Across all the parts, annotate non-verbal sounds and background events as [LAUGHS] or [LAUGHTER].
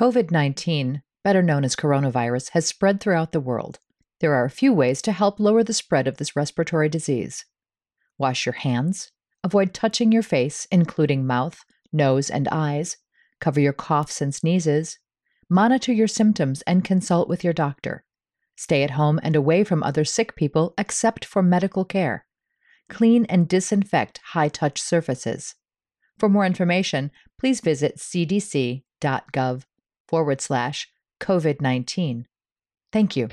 COVID 19, better known as coronavirus, has spread throughout the world. There are a few ways to help lower the spread of this respiratory disease. Wash your hands, avoid touching your face, including mouth, nose, and eyes, cover your coughs and sneezes, monitor your symptoms, and consult with your doctor. Stay at home and away from other sick people except for medical care. Clean and disinfect high touch surfaces. For more information, please visit cdc.gov forward slash COVID 19. Thank you.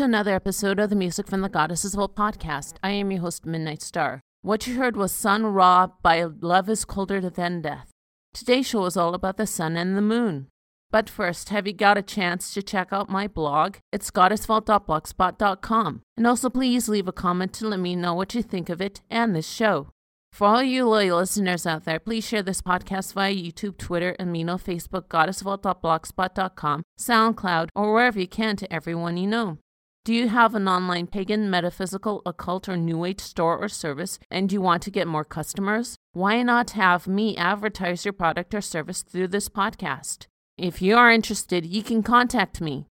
To another episode of the Music from the Goddesses Vault podcast. I am your host, Midnight Star. What you heard was Sun Ra by Love is Colder Than Death. Today's show is all about the sun and the moon. But first, have you got a chance to check out my blog? It's goddessvault.blogspot.com. And also, please leave a comment to let me know what you think of it and this show. For all you loyal listeners out there, please share this podcast via YouTube, Twitter, Amino, Facebook, goddessvault.blogspot.com, SoundCloud, or wherever you can to everyone you know. Do you have an online pagan, metaphysical, occult, or new age store or service and you want to get more customers? Why not have me advertise your product or service through this podcast? If you are interested, you can contact me.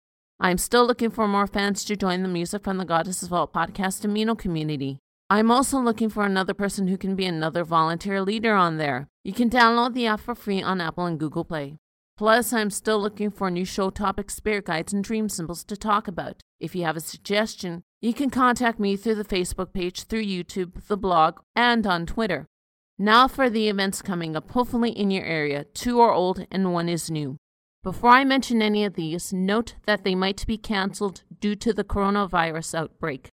I'm still looking for more fans to join the Music from the Goddesses Vault podcast Amino community. I'm also looking for another person who can be another volunteer leader on there. You can download the app for free on Apple and Google Play. Plus, I'm still looking for new show topics, spirit guides, and dream symbols to talk about. If you have a suggestion, you can contact me through the Facebook page, through YouTube, the blog, and on Twitter. Now for the events coming up, hopefully in your area. Two are old and one is new. Before I mention any of these, note that they might be cancelled due to the coronavirus outbreak.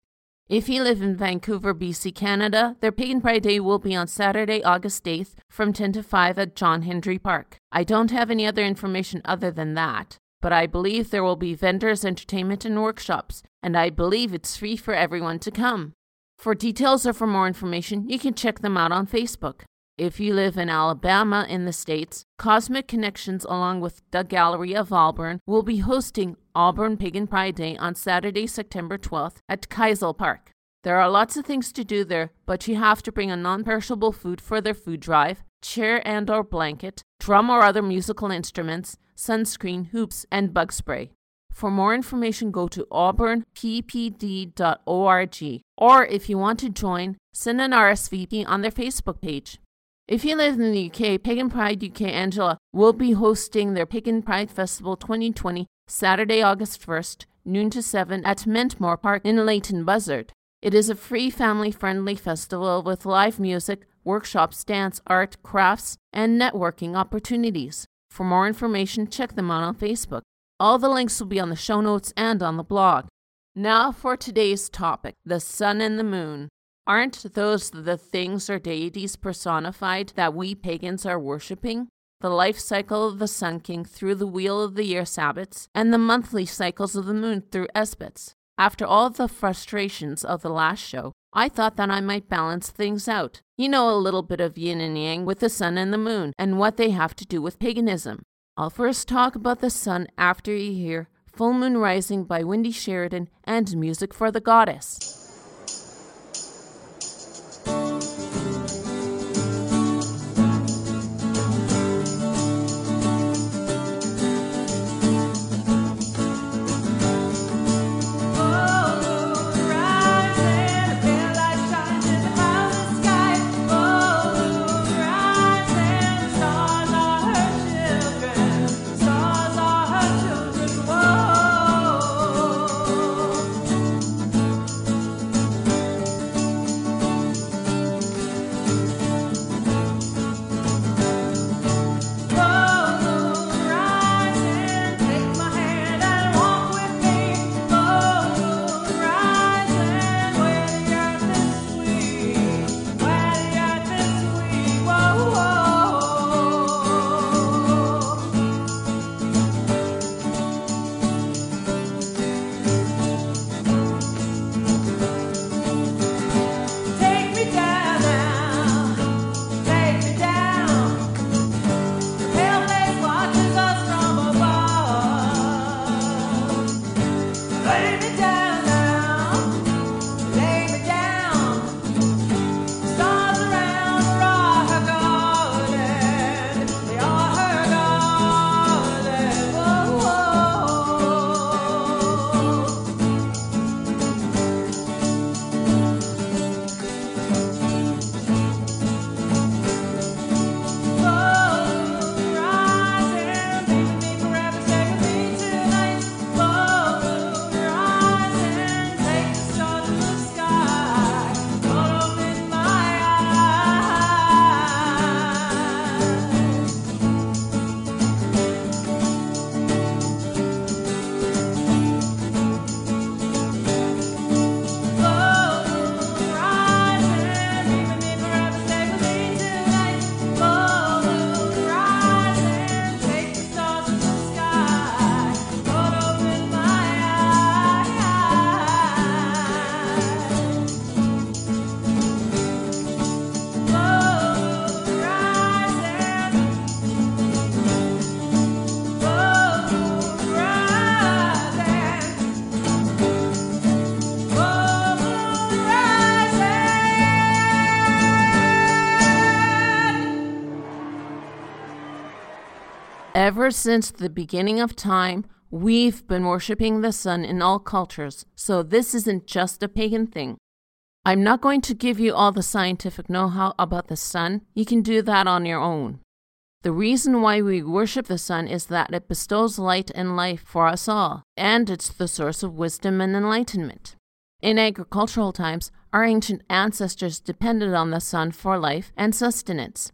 If you live in Vancouver, BC, Canada, their Pagan Pride Day will be on Saturday, August 8th from 10 to 5 at John Hendry Park. I don't have any other information other than that, but I believe there will be vendors, entertainment, and workshops, and I believe it's free for everyone to come. For details or for more information, you can check them out on Facebook. If you live in Alabama in the States, Cosmic Connections, along with the Gallery of Auburn, will be hosting Auburn Pagan Pride Day on Saturday, September 12th at Kiesel Park. There are lots of things to do there, but you have to bring a non-perishable food for their food drive, chair and or blanket, drum or other musical instruments, sunscreen, hoops, and bug spray. For more information, go to auburnppd.org. Or if you want to join, send an RSVP on their Facebook page. If you live in the UK, Pagan Pride UK Angela will be hosting their Pagan Pride Festival 2020 Saturday, August 1st, noon to 7 at Mentmore Park in Leighton Buzzard. It is a free family friendly festival with live music, workshops, dance, art, crafts, and networking opportunities. For more information, check them out on Facebook. All the links will be on the show notes and on the blog. Now for today's topic the sun and the moon. Aren't those the things or deities personified that we pagans are worshipping? The life cycle of the Sun King through the wheel of the year Sabbats, and the monthly cycles of the moon through Esbats. After all the frustrations of the last show, I thought that I might balance things out. You know, a little bit of yin and yang with the sun and the moon, and what they have to do with paganism. I'll first talk about the sun after you hear Full Moon Rising by Wendy Sheridan and Music for the Goddess. Ever since the beginning of time, we've been worshiping the sun in all cultures, so this isn't just a pagan thing. I'm not going to give you all the scientific know how about the sun, you can do that on your own. The reason why we worship the sun is that it bestows light and life for us all, and it's the source of wisdom and enlightenment. In agricultural times, our ancient ancestors depended on the sun for life and sustenance.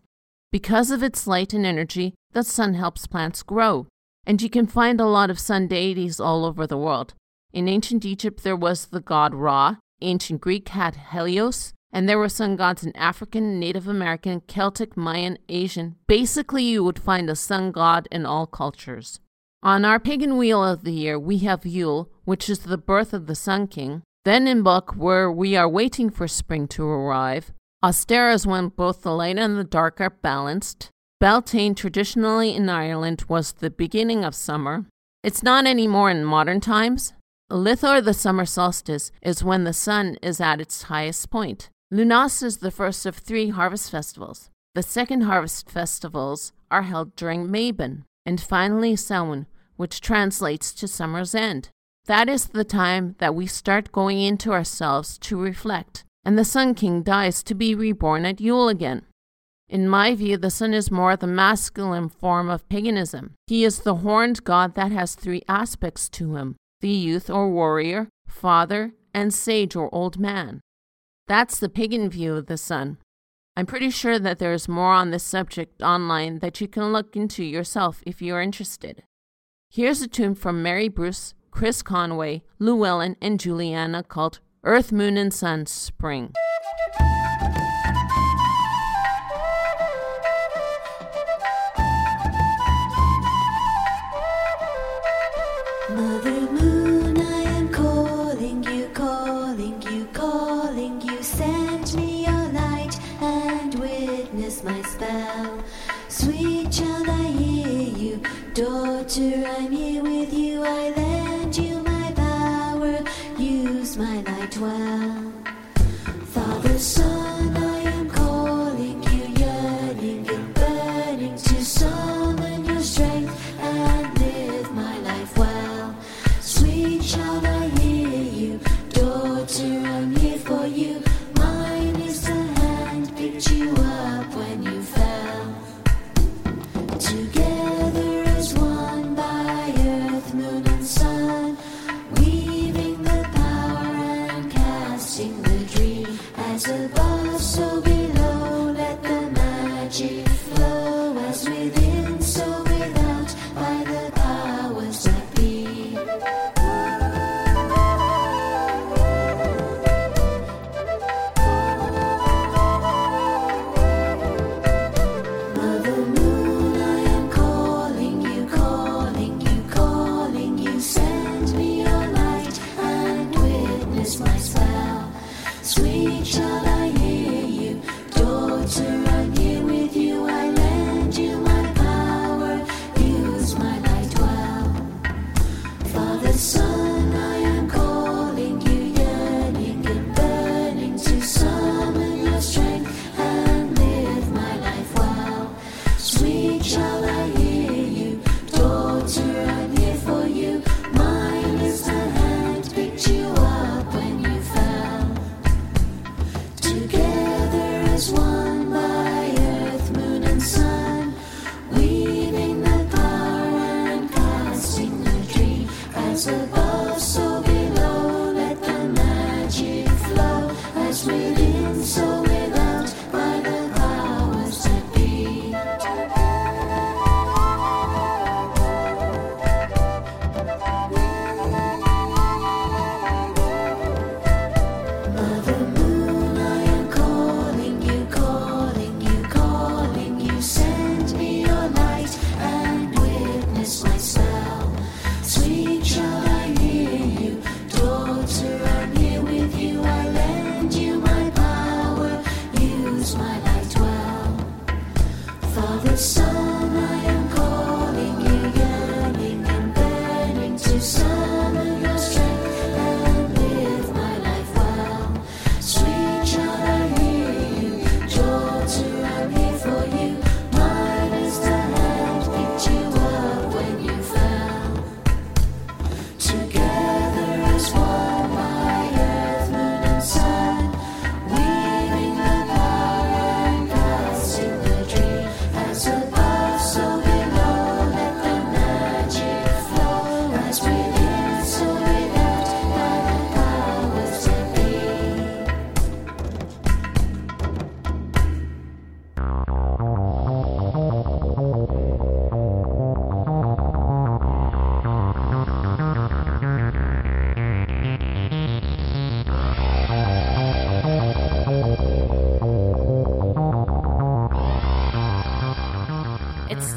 Because of its light and energy, the sun helps plants grow, and you can find a lot of sun deities all over the world. In ancient Egypt, there was the god Ra, ancient Greek had Helios, and there were sun gods in African, Native American, Celtic, Mayan, Asian. Basically, you would find a sun god in all cultures. On our pagan wheel of the year, we have Yule, which is the birth of the Sun King. Then Imbolc, where we are waiting for spring to arrive. Ostara is when both the light and the dark are balanced. Beltane, traditionally in Ireland, was the beginning of summer. It's not anymore in modern times. Litha, the summer solstice, is when the sun is at its highest point. Lughnasadh is the first of three harvest festivals. The second harvest festivals are held during Mabon, and finally Samhain, which translates to summer's end. That is the time that we start going into ourselves to reflect, and the Sun King dies to be reborn at Yule again. In my view, the sun is more the masculine form of paganism. He is the horned god that has three aspects to him the youth or warrior, father, and sage or old man. That's the pagan view of the sun. I'm pretty sure that there is more on this subject online that you can look into yourself if you are interested. Here's a tune from Mary Bruce Chris Conway, Llewellyn, and Julianna called Earth, Moon, and Sun Spring. Mother Moon, I am calling you, calling you, calling you. Send me your light and witness my spell. Sweet I hear you. Daughter, I'm here with you. I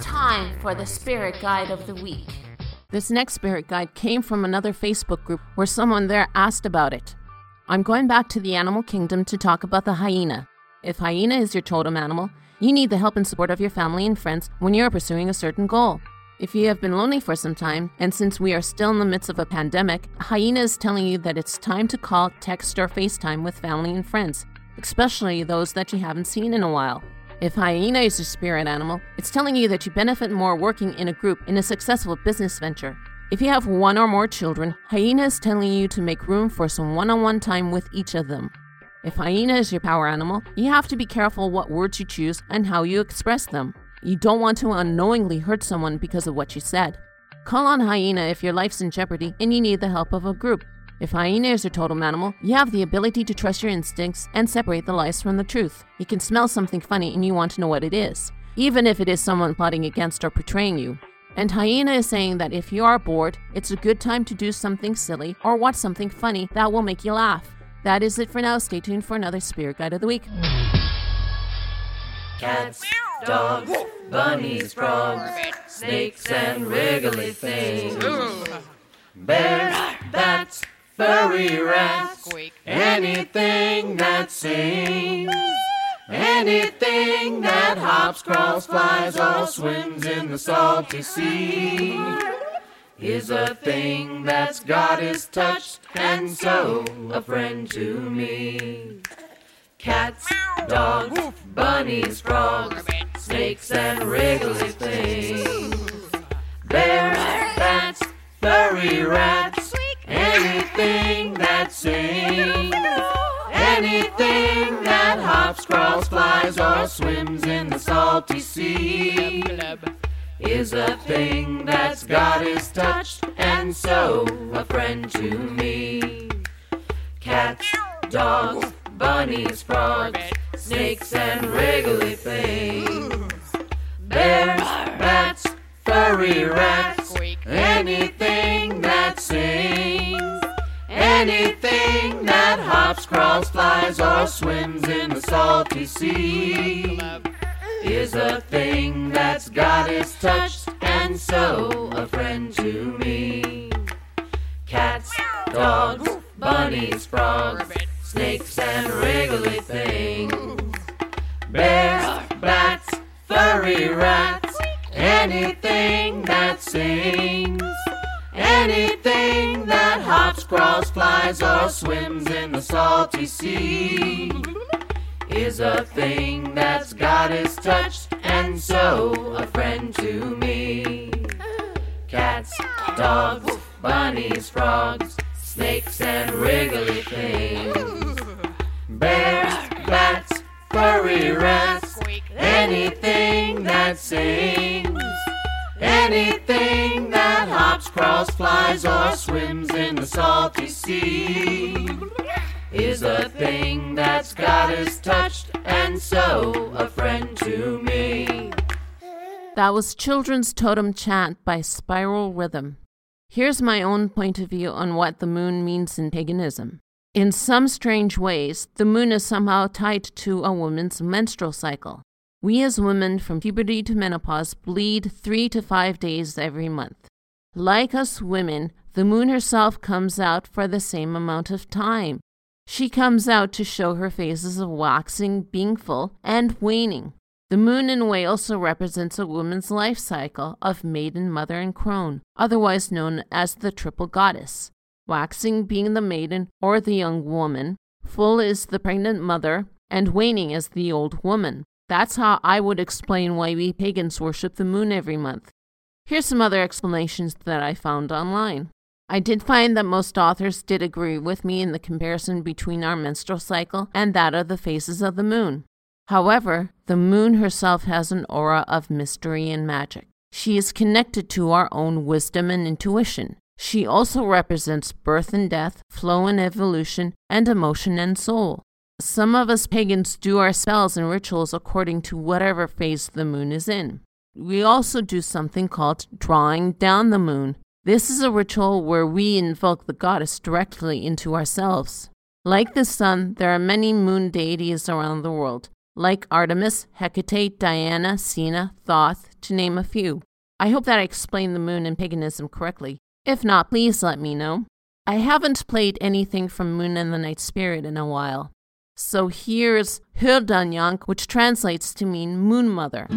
time for the spirit guide of the week. This next spirit guide came from another Facebook group where someone there asked about it. I'm going back to the animal kingdom to talk about the hyena. If hyena is your totem animal, you need the help and support of your family and friends when you are pursuing a certain goal. If you have been lonely for some time, and since we are still in the midst of a pandemic, Hyena is telling you that it's time to call, text, or FaceTime with family and friends, especially those that you haven't seen in a while. If Hyena is your spirit animal, it's telling you that you benefit more working in a group in a successful business venture. If you have one or more children, Hyena is telling you to make room for some one on one time with each of them. If hyena is your power animal, you have to be careful what words you choose and how you express them. You don't want to unknowingly hurt someone because of what you said. Call on hyena if your life's in jeopardy and you need the help of a group. If hyena is your totem animal, you have the ability to trust your instincts and separate the lies from the truth. You can smell something funny and you want to know what it is, even if it is someone plotting against or betraying you. And hyena is saying that if you are bored, it's a good time to do something silly or watch something funny that will make you laugh. That is it for now. Stay tuned for another Spirit Guide of the Week. Cats, dogs, bunnies, frogs, snakes, and wriggly things. Bears, bats, furry rats, anything that sings. Anything that hops, crawls, flies, or swims in the salty sea is a thing that's got his touch, and so a friend to me. Cats, dogs, bunnies, frogs, snakes, and wriggly things. Bears, bats, furry rats, anything that sings. Anything that hops, crawls, flies, or swims in the salty sea is a thing that's got his touch, and so a friend to me. Cats, dogs, bunnies, frogs, snakes, and wriggly things. Bears, bats, furry rats, anything Anything that hops, crawls, flies, or swims in the salty sea is a thing that's got its touch, and so a friend to me. Cats, dogs, bunnies, frogs, snakes, and wriggly things. Bears, bats, furry rats, anything that sings. Anything that hops, crawls, flies, or swims in the salty sea is a thing that's got its touch, and so a friend to me. Cats, dogs, bunnies, frogs, snakes, and wriggly things. That flies, or swims in the salty sea is a thing that's got its touch, and so a friend to me. That was Children's Totem Chant by Spiral Rhythm. Here's my own point of view on what the moon means in paganism. In some strange ways, the moon is somehow tied to a woman's menstrual cycle. We as women, from puberty to menopause, bleed three to five days every month. Like us women, the moon herself comes out for the same amount of time. She comes out to show her phases of waxing, being full, and waning. The moon in way also represents a woman's life cycle of maiden, mother, and crone, otherwise known as the triple goddess. Waxing being the maiden or the young woman, full is the pregnant mother, and waning is the old woman. That's how I would explain why we pagans worship the moon every month. Here's some other explanations that I found online. I did find that most authors did agree with me in the comparison between our menstrual cycle and that of the phases of the moon. However, the moon herself has an aura of mystery and magic. She is connected to our own wisdom and intuition. She also represents birth and death, flow and evolution, and emotion and soul. Some of us pagans do our spells and rituals according to whatever phase the moon is in. We also do something called drawing down the moon. This is a ritual where we invoke the goddess directly into ourselves. Like the sun, there are many moon deities around the world, like Artemis, Hecate, Diana, Sina, Thoth, to name a few. I hope that I explained the moon and paganism correctly. If not, please let me know. I haven't played anything from Moon and the Nightspirit in a while. So here's Holdanyank, which translates to mean Moon Mother.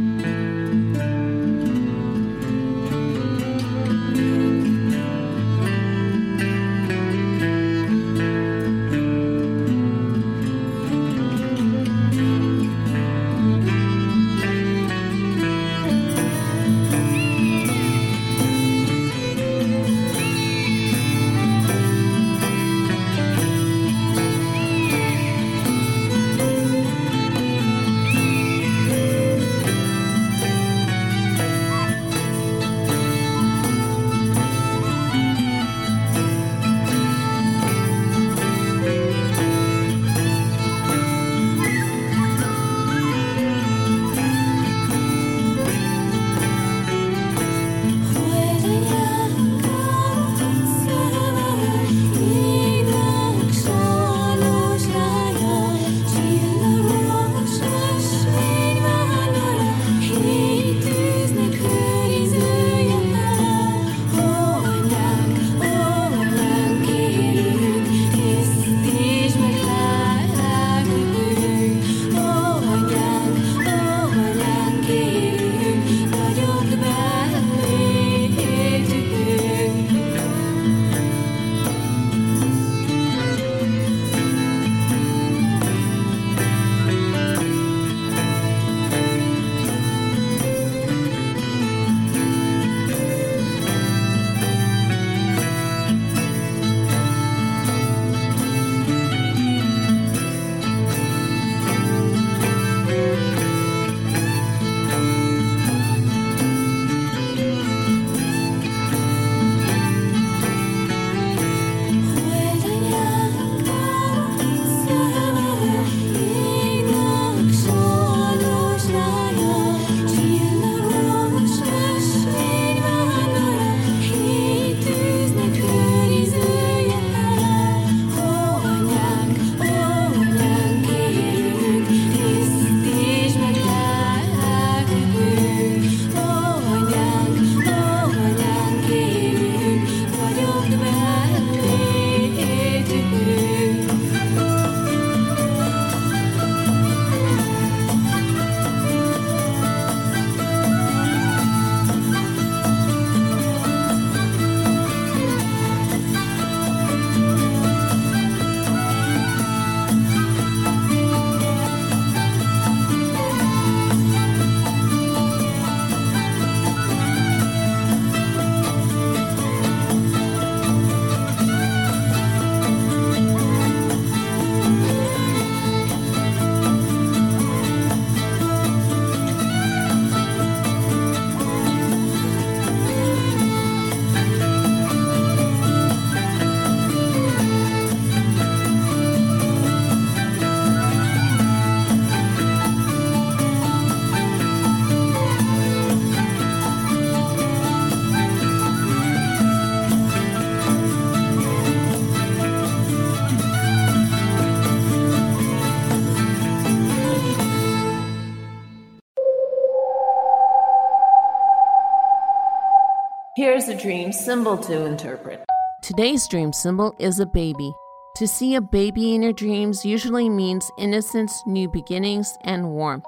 Dream symbol to interpret. Today's dream symbol is a baby. To see a baby in your dreams usually means innocence, new beginnings, and warmth.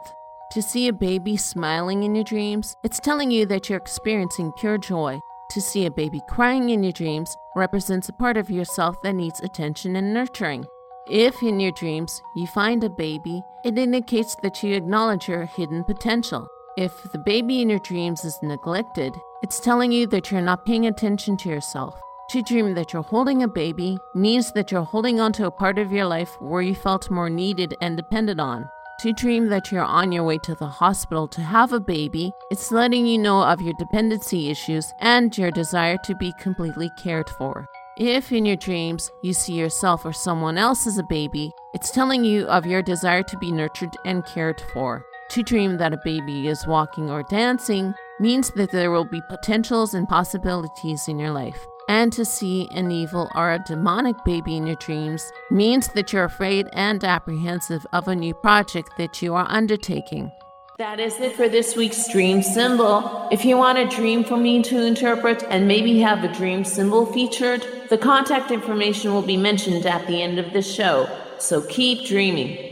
To see a baby smiling in your dreams, it's telling you that you're experiencing pure joy. To see a baby crying in your dreams represents a part of yourself that needs attention and nurturing. If in your dreams you find a baby, it indicates that you acknowledge your hidden potential. If the baby in your dreams is neglected, it's telling you that you're not paying attention to yourself. To dream that you're holding a baby means that you're holding on to a part of your life where you felt more needed and depended on. To dream that you're on your way to the hospital to have a baby, it's letting you know of your dependency issues and your desire to be completely cared for. If in your dreams you see yourself or someone else as a baby, it's telling you of your desire to be nurtured and cared for. To dream that a baby is walking or dancing means that there will be potentials and possibilities in your life. And to see an evil or a demonic baby in your dreams means that you're afraid and apprehensive of a new project that you are undertaking. That is it for this week's dream symbol. If you want a dream for me to interpret and maybe have a dream symbol featured, the contact information will be mentioned at the end of the show. So keep dreaming.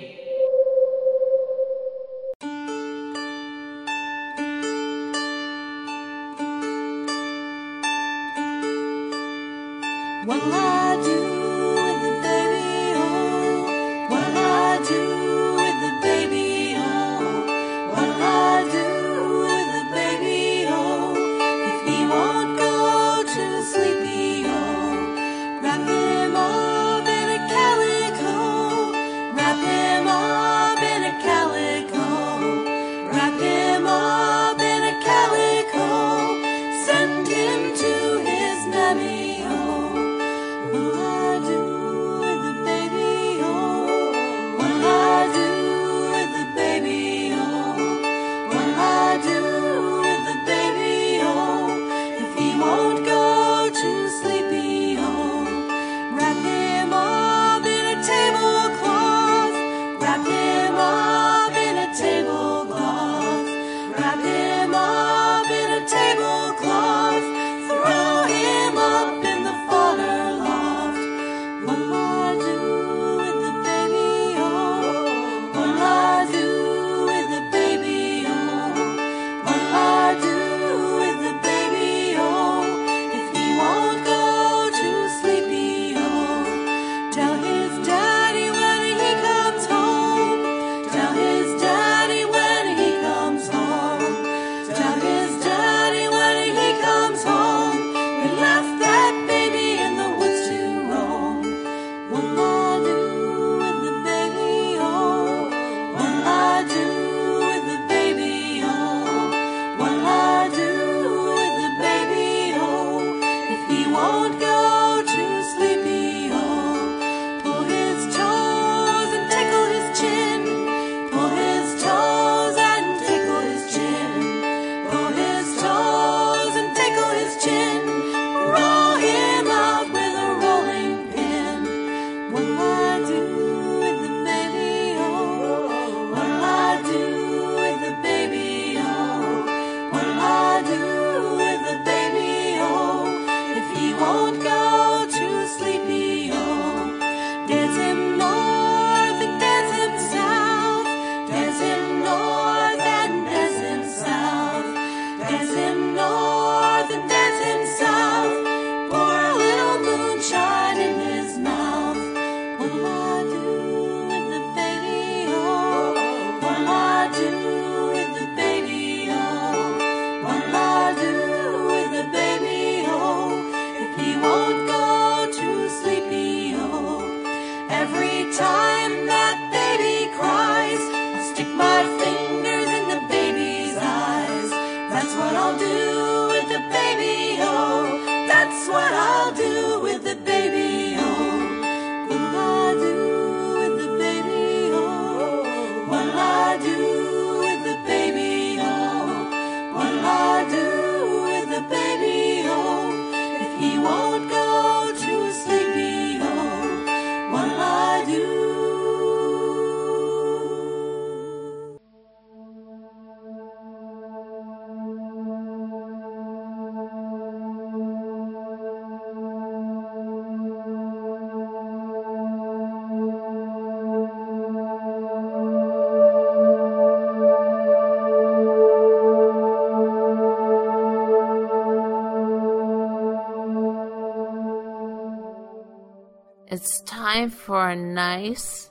It's time for a nice,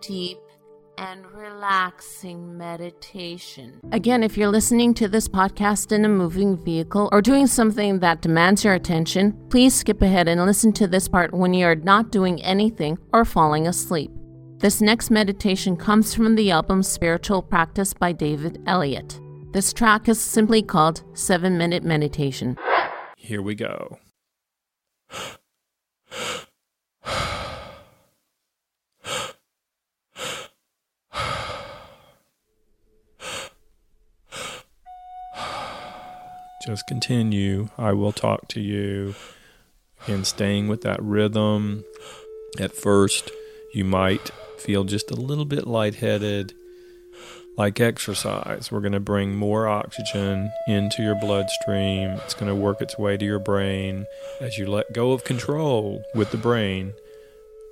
deep, and relaxing meditation. Again, if you're listening to this podcast in a moving vehicle or doing something that demands your attention, please skip ahead and listen to this part when you are not doing anything or falling asleep. This next meditation comes from the album Spiritual Practice by David Elliott. This track is simply called 7 Minute Meditation. Here we go. Just continue. I will talk to you. And staying with that rhythm. At first, you might feel just a little bit lightheaded, like exercise. We're going to bring more oxygen into your bloodstream. It's going to work its way to your brain. As you let go of control with the brain,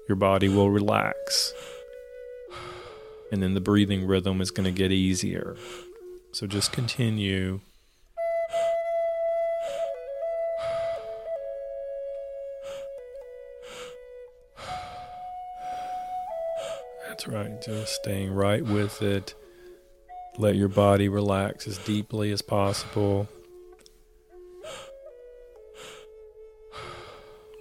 your body will relax. And then the breathing rhythm is going to get easier. So just continue right, just staying right with it. Let your body relax as deeply as possible.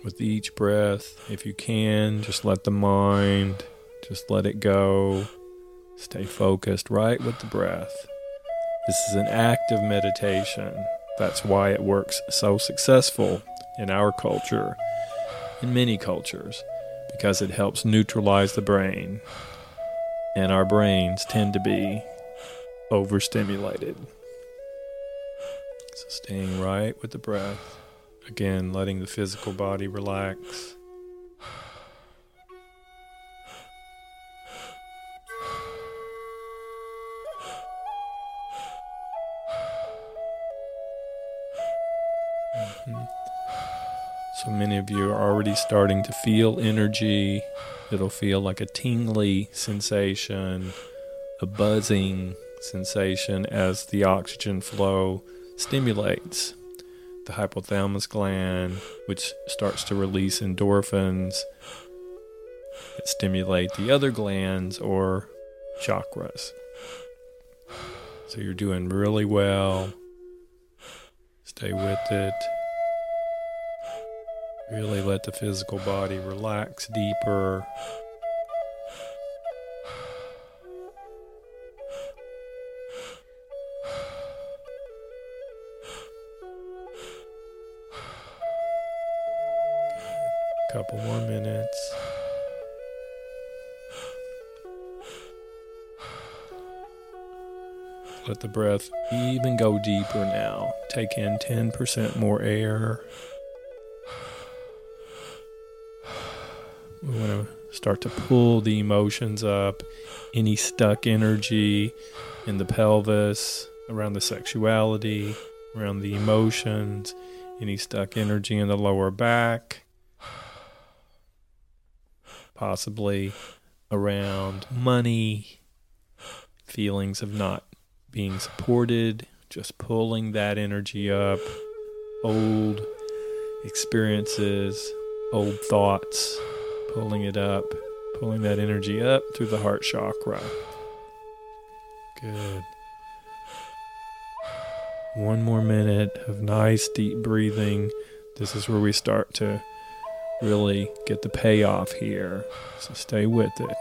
With each breath, if you can, just let the mind, just let it go. Stay focused right with the breath. This is an active meditation. That's why it works so successful in our culture, in many cultures, because it helps neutralize the brain. And our brains tend to be overstimulated. So, staying right with the breath. Again, letting the physical body relax. Mhm. So many of you are already starting to feel energy. It'll feel like a tingly sensation, a buzzing sensation as the oxygen flow stimulates the hypothalamus gland, which starts to release endorphins that stimulate the other glands or chakras. So you're doing really well. Stay with it. Really let the physical body relax deeper. Couple more minutes. Let the breath even go deeper now. Take in 10% more air. We want to start to pull the emotions up, any stuck energy in the pelvis, around the sexuality, around the emotions, any stuck energy in the lower back, possibly around money, feelings of not being supported, just pulling that energy up, old experiences, old thoughts, pulling it up, pulling that energy up through the heart chakra. Good. One more minute of nice deep breathing. This is where we start to really get the payoff here. So stay with it.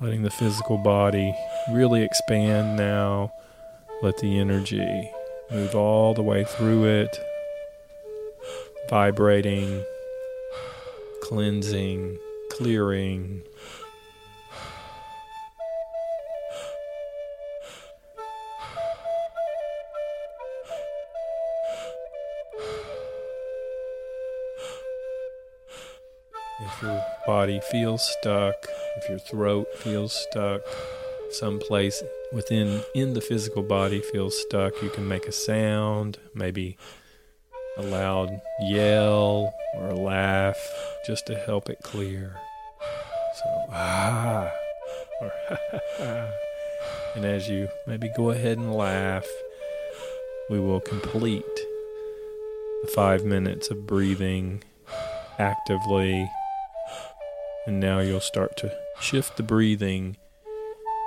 Letting the physical body really expand now. Let the energy move all the way through it, vibrating, cleansing, clearing. If your body feels stuck, if your throat feels stuck, someplace within in the physical body feels stuck, you can make a sound, maybe a loud yell or a laugh just to help it clear. So ah or [LAUGHS] and as you maybe go ahead and laugh, we will complete the five minutes of breathing actively. And now you'll start to shift the breathing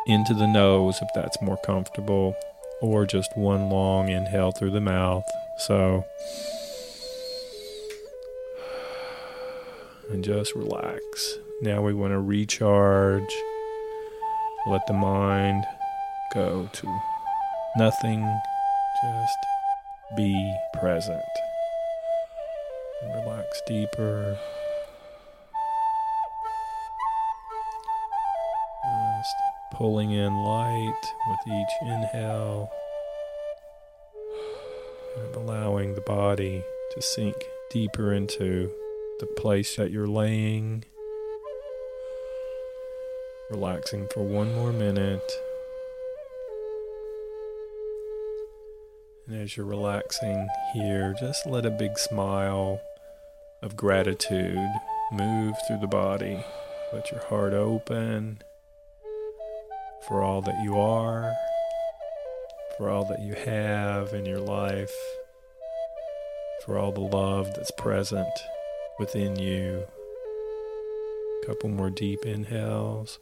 into the nose if that's more comfortable, or just one long inhale through the mouth. So, and just relax. Now we want to recharge, let the mind go to nothing, just be present. Relax deeper. Just pulling in light with each inhale and allowing the body to sink deeper into the place that you're laying. Relaxing for one more minute. And as you're relaxing here, just let a big smile of gratitude move through the body. Let your heart open for all that you are, for all that you have in your life, for all the love that's present within you. A couple more deep inhales.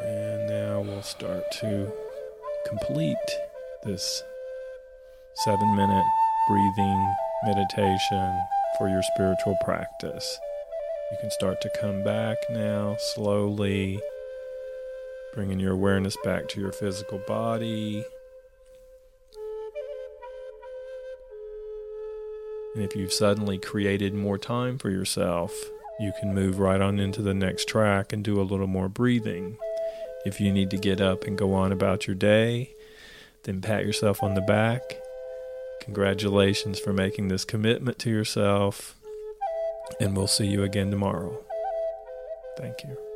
And now we'll start to complete this seven minute breathing meditation for your spiritual practice. You can start to come back now slowly, bringing your awareness back to your physical body. And if you've suddenly created more time for yourself, you can move right on into the next track and do a little more breathing. If you need to get up and go on about your day, then pat yourself on the back. Congratulations for making this commitment to yourself, and we'll see you again tomorrow. Thank you.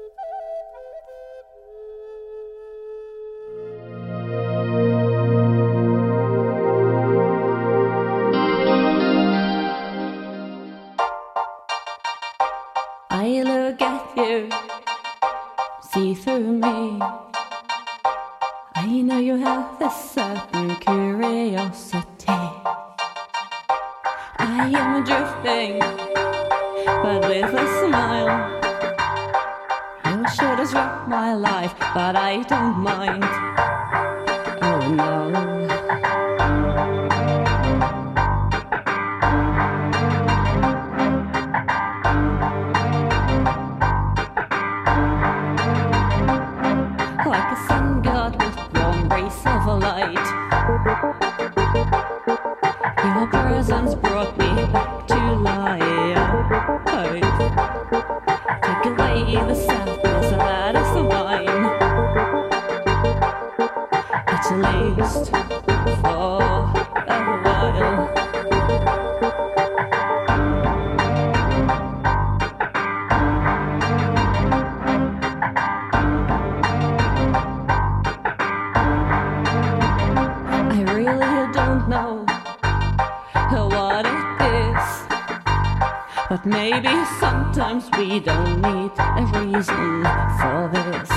But maybe sometimes we don't need a reason for this.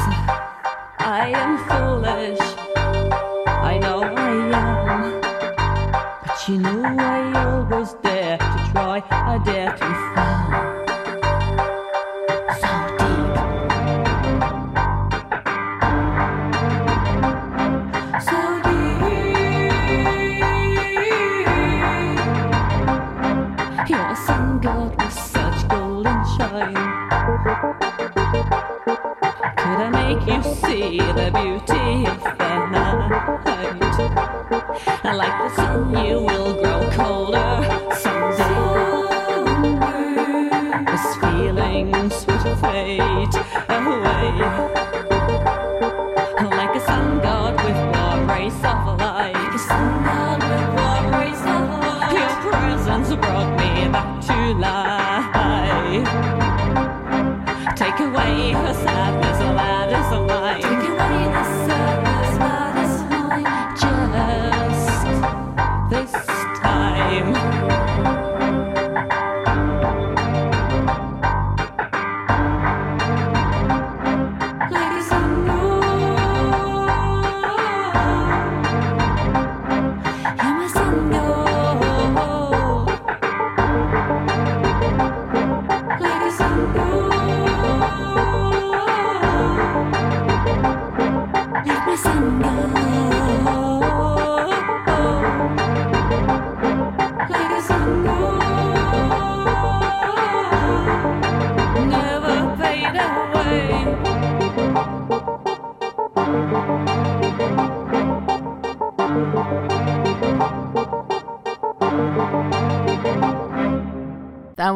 I am foolish. I know I am. But you know I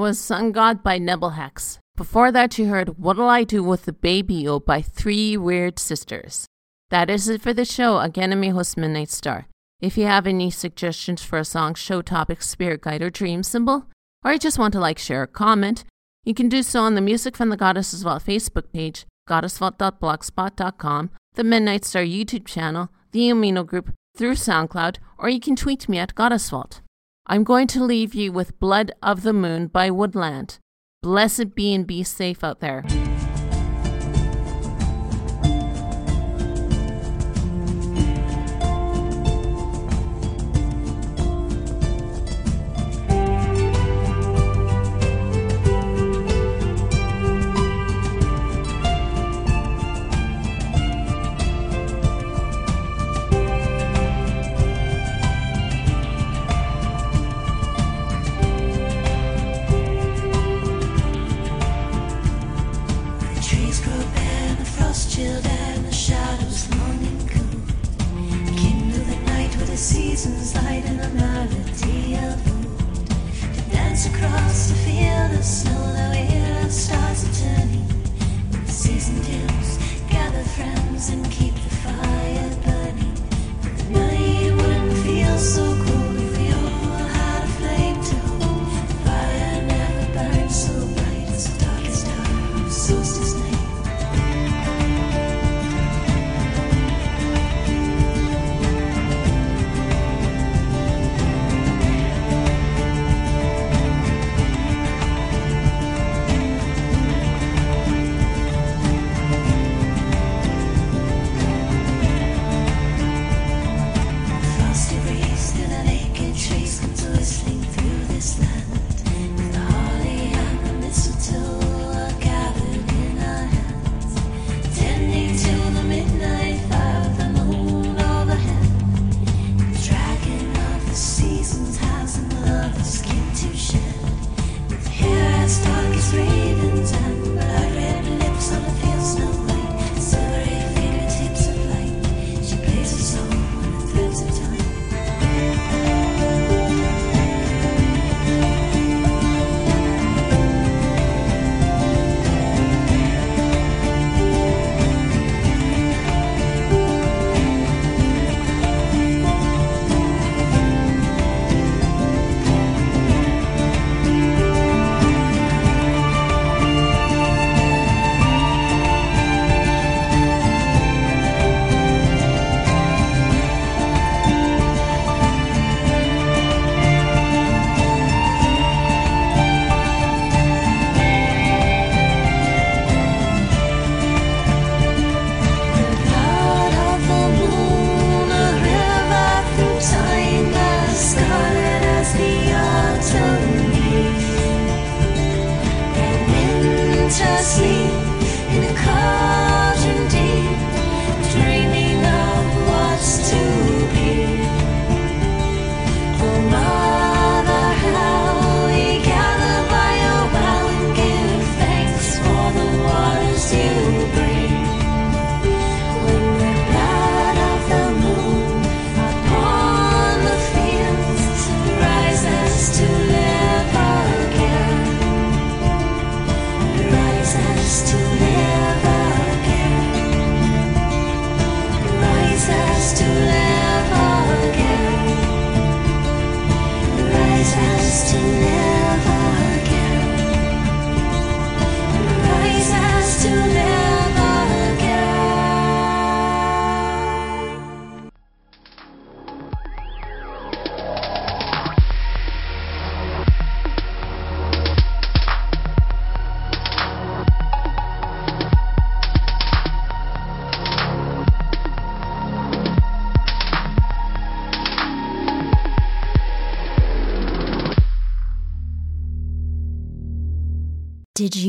was Sun God by Nebelhex. Before that, you heard What'll I Do with the Baby O by Three Weird Sisters. That is it for the show. Again, I'm your host, Midnight Star. If you have any suggestions for a song, show topic, spirit guide, or dream symbol, or you just want to like, share, or comment, you can do so on the Music from the Goddesses Vault Facebook page, goddessvault.blogspot.com, the Midnight Star YouTube channel, the Amino Group, through SoundCloud, or you can tweet me at Goddess Vault. I'm going to leave you with Blood of the Moon by Woodland. Blessed be and be safe out there.